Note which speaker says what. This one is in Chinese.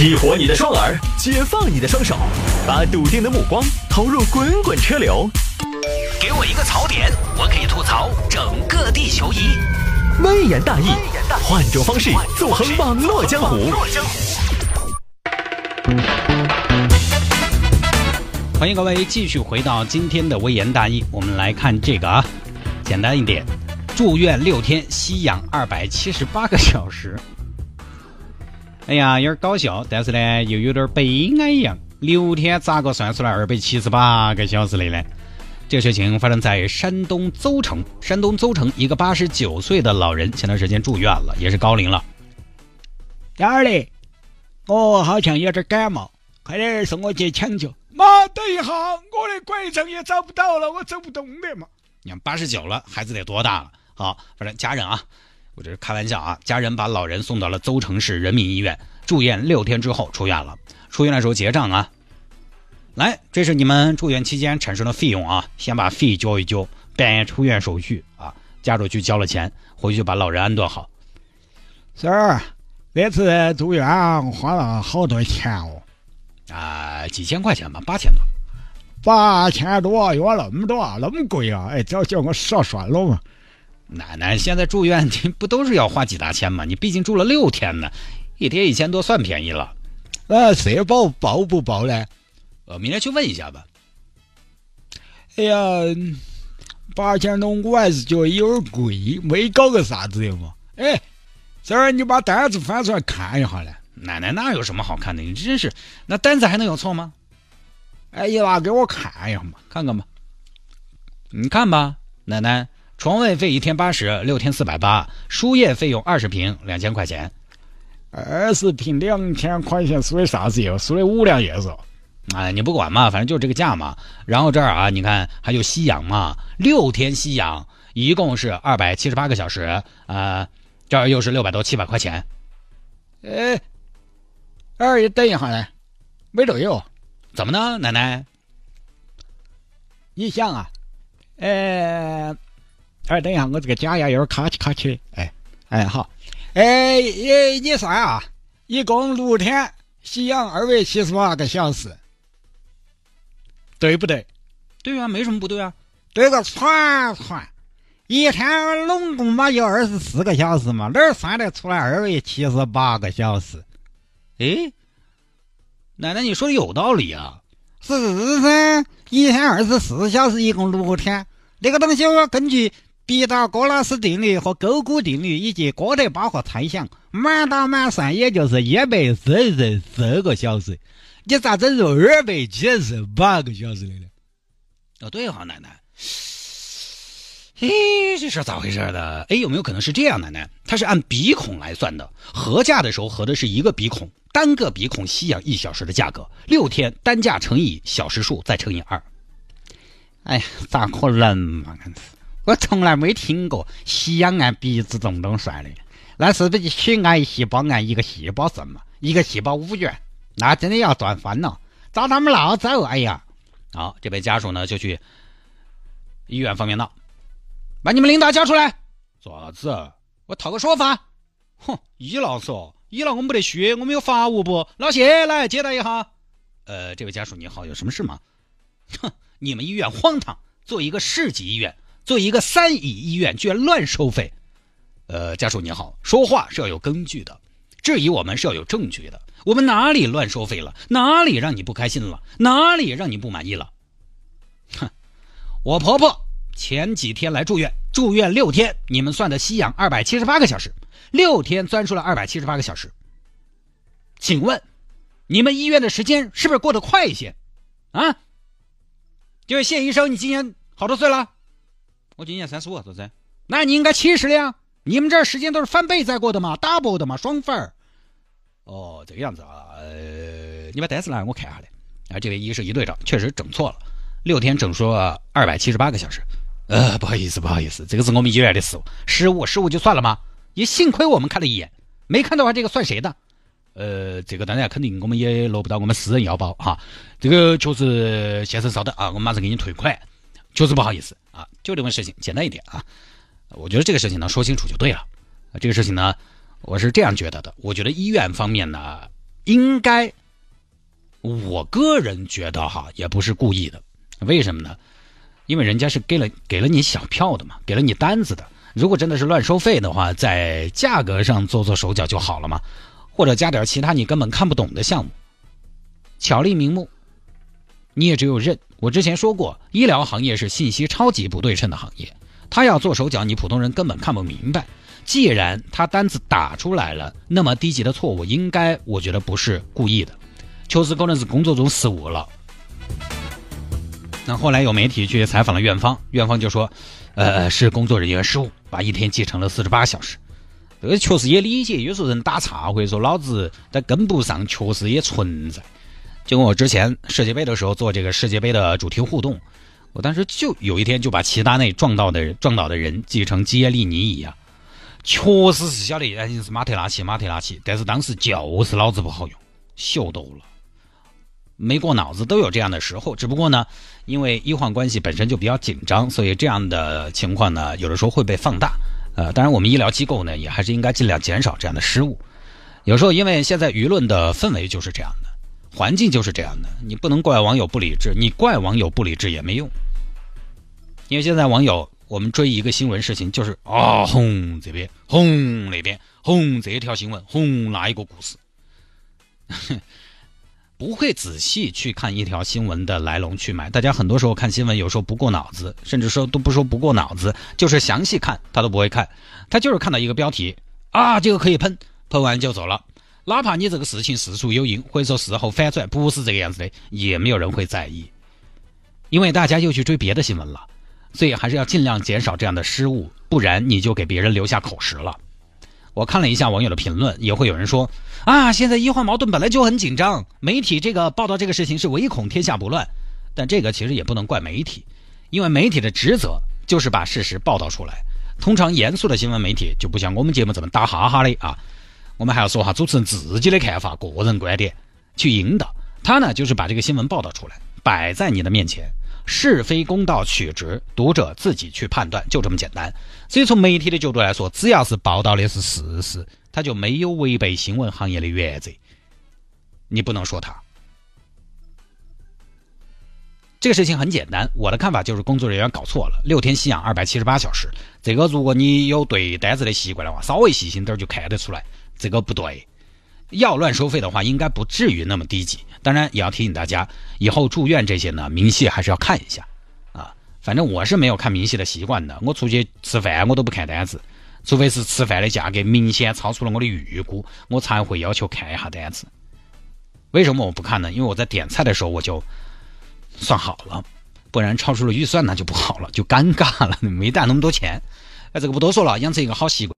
Speaker 1: 激活你的双耳，解放你的双手，把笃定的目光投入滚滚车流。
Speaker 2: 给我一个槽点，我可以吐槽整个地球仪。
Speaker 1: 微言大义，换种方式纵横网络江湖。
Speaker 3: 欢迎各位继续回到今天的微言大义，我们来看这个啊，简单一点，住院六天，吸氧二百七十八个小时。哎呀，有点搞笑，但是呢，又有点悲哀一样。六天咋个算出来二百七十八个小时的呢？这个事情发生在山东邹城。山东邹城一个八十九岁的老人，前段时间住院了，也是高龄了。
Speaker 4: 幺儿嘞，我好像有点感冒，快点送我去抢救。妈，等一下，我的拐杖也找不到了，我走不动的嘛。
Speaker 3: 你看八十九了，孩子得多大了？好，反正家人啊。我这是开玩笑啊！家人把老人送到了邹城市人民医院住院六天之后出院了。出院的时候结账啊，来，这是你们住院期间产生的费用啊，先把费交一交，办出院手续啊。家属去交了钱，回去把老人安顿好。
Speaker 4: 婶儿，这次住院花了好多钱哦，
Speaker 3: 啊，几千块钱吧，八千多。
Speaker 4: 八千多，要那么多，那么贵啊？哎，早叫我少算了嘛。
Speaker 3: 奶奶现在住院，你不都是要花几大千吗？你毕竟住了六天呢，一天一千多算便宜了。
Speaker 4: 那社保报不报呢？
Speaker 3: 呃，明天去问一下吧。
Speaker 4: 哎呀，八千多我还是觉得有点贵，没搞个啥子的嘛。哎，这儿你把单子翻出来看一下嘞。
Speaker 3: 奶奶那有什么好看的？你真是，那单子还能有错吗？
Speaker 4: 哎，你拿给我看一下嘛，
Speaker 3: 看看吧。你看吧，奶奶。床位费一天八十，六天四百八，输液费用二十瓶两千块钱，
Speaker 4: 二十瓶两千块钱输的啥子液？输的五粮液是？
Speaker 3: 哎，你不管嘛，反正就这个价嘛。然后这儿啊，你看还有吸氧嘛，六天吸氧，一共是二百七十八个小时，呃，这儿又是六百多七百块钱。
Speaker 4: 哎，二，等一下呢，没得有，
Speaker 3: 怎么呢，奶奶？
Speaker 4: 你想啊，呃。哎，等一下，我这个假牙有点卡起卡起的。哎，哎，好，哎，你你算啊，一共六天，吸氧二百七十八个小时，对不对？
Speaker 3: 对啊，没什么不对啊。
Speaker 4: 对个串串，一天拢共嘛就二十四个小时嘛，哪儿算得出来二百七十八个小时？
Speaker 3: 哎，奶奶，你说的有道理啊。
Speaker 4: 是噻，一天二十四小时，一共六天，那个东西我根据。毕达哥拉斯定律和勾股定律以及哥德巴赫猜想，满打满算也就是一百四十四个小时。你咋整出二百七十八个小时来呢？
Speaker 3: 哦，对哈，奶奶。哎，这是咋回事的？哎，有没有可能是这样，奶奶？它是按鼻孔来算的，合价的时候合的是一个鼻孔，单个鼻孔吸氧一小时的价格，六天单价乘以小时数再乘以二。
Speaker 4: 哎呀，咋可能嘛？我从来没听过吸氧按鼻子洞洞算的，那是不是取癌细胞按一个细胞算嘛？一个细胞五元，那真的要赚翻了。找他们闹走，哎呀！
Speaker 3: 好，这位家属呢就去医院方面闹，把你们领导叫出来，
Speaker 4: 做啥子？
Speaker 3: 我讨个说法。哼，医闹说，医闹我们不得虚，我们有法务部，老谢来接待一下。呃，这位家属你好，有什么事吗？哼，你们医院荒唐，做一个市级医院。作为一个三乙医院，居然乱收费。呃，家属您好，说话是要有根据的，质疑我们是要有证据的。我们哪里乱收费了？哪里让你不开心了？哪里让你不满意了？哼，我婆婆前几天来住院，住院六天，你们算的吸氧二百七十八个小时，六天钻出了二百七十八个小时。请问，你们医院的时间是不是过得快一些？啊？这位谢医生，你今年好多岁了？
Speaker 5: 我今年三十五，是子？
Speaker 3: 那你应该七十了呀！你们这儿时间都是翻倍在过的嘛，double 的嘛，双份儿。
Speaker 5: 哦，这个样子啊。呃，你把单子拿来，我看下来。啊，这位医生一对照，确实整错了，六天整数二百七十八个小时。呃，不好意思，不好意思，这个是我们医院的失误，
Speaker 3: 失误失误就算了吗？也幸亏我们看了一眼，没看的话，这个算谁的？
Speaker 5: 呃，这个当然肯定我们也落不到我们私人腰包哈。这个确实，先生稍等啊，我马上给你退款。就是不好意思。啊，就这么事情，简单一点啊。我觉得这个事情呢，说清楚就对了。这个事情呢，我是这样觉得的。我觉得医院方面呢，
Speaker 3: 应该，我个人觉得哈，也不是故意的。为什么呢？因为人家是给了给了你小票的嘛，给了你单子的。如果真的是乱收费的话，在价格上做做手脚就好了嘛，或者加点其他你根本看不懂的项目，巧立名目，你也只有认。我之前说过，医疗行业是信息超级不对称的行业，他要做手脚，你普通人根本看不明白。既然他单子打出来了，那么低级的错误应该，我觉得不是故意的，确实可能是工作中失误了。那后来有媒体去采访了院方，院方就说，呃，是工作人员失误，把一天记成了四十八小时。这个确实也理解，有时候人打岔或者说脑子在跟不上，确实也存在。就跟我之前世界杯的时候做这个世界杯的主题互动，我当时就有一天就把齐达内撞到的撞倒的人记成基耶利尼一样，确实是晓得，哎，是马特拉齐，马特拉齐，但是当时就是脑子不好用，秀逗了。没过脑子都有这样的时候，只不过呢，因为医患关系本身就比较紧张，所以这样的情况呢，有的时候会被放大。呃，当然我们医疗机构呢，也还是应该尽量减少这样的失误。有时候因为现在舆论的氛围就是这样的，环境就是这样的，你不能怪网友不理智，你怪网友不理智也没用。因为现在网友，我们追一个新闻事情，就是啊轰这边，轰那边，轰这条新闻，轰那一个故事。不会仔细去看一条新闻的来龙去脉。大家很多时候看新闻，有时候不过脑子，甚至说都不说不过脑子，就是详细看他都不会看，他就是看到一个标题啊，这个可以喷，喷完就走了。哪怕你这个事情事出有因，或者说事后反转不是这个样子的，也没有人会在意，因为大家又去追别的新闻了。所以还是要尽量减少这样的失误，不然你就给别人留下口实了。我看了一下网友的评论，也会有人说啊，现在医患矛盾本来就很紧张，媒体这个报道这个事情是唯恐天下不乱。但这个其实也不能怪媒体，因为媒体的职责就是把事实报道出来。通常严肃的新闻媒体就不像我们节目这么打哈哈的啊，我们还要说哈主持人自己的看法、个人观点去引导。他呢就是把这个新闻报道出来，摆在你的面前。是非公道取直，读者自己去判断，就这么简单。所以从媒体的角度来说，只要是报道的是事实，他就没有违背新闻行业的原则，你不能说他。这个事情很简单，我的看法就是工作人员搞错了，六天吸氧二百七十八小时，这个如果你有对单子的习惯的话，稍微细心点就看得出来，这个不对。要乱收费的话，应该不至于那么低级。当然，也要提醒大家，以后住院这些呢，明细还是要看一下啊。反正我是没有看明细的习惯的，我出去吃饭我都不看单子，除非是吃饭的价格明显超出了我的预估，我才会要求看一下单子。为什么我不看呢？因为我在点菜的时候我就算好了，不然超出了预算那就不好了，就尴尬了，没带那么多钱。哎，这个不多说了，养成一个好习惯。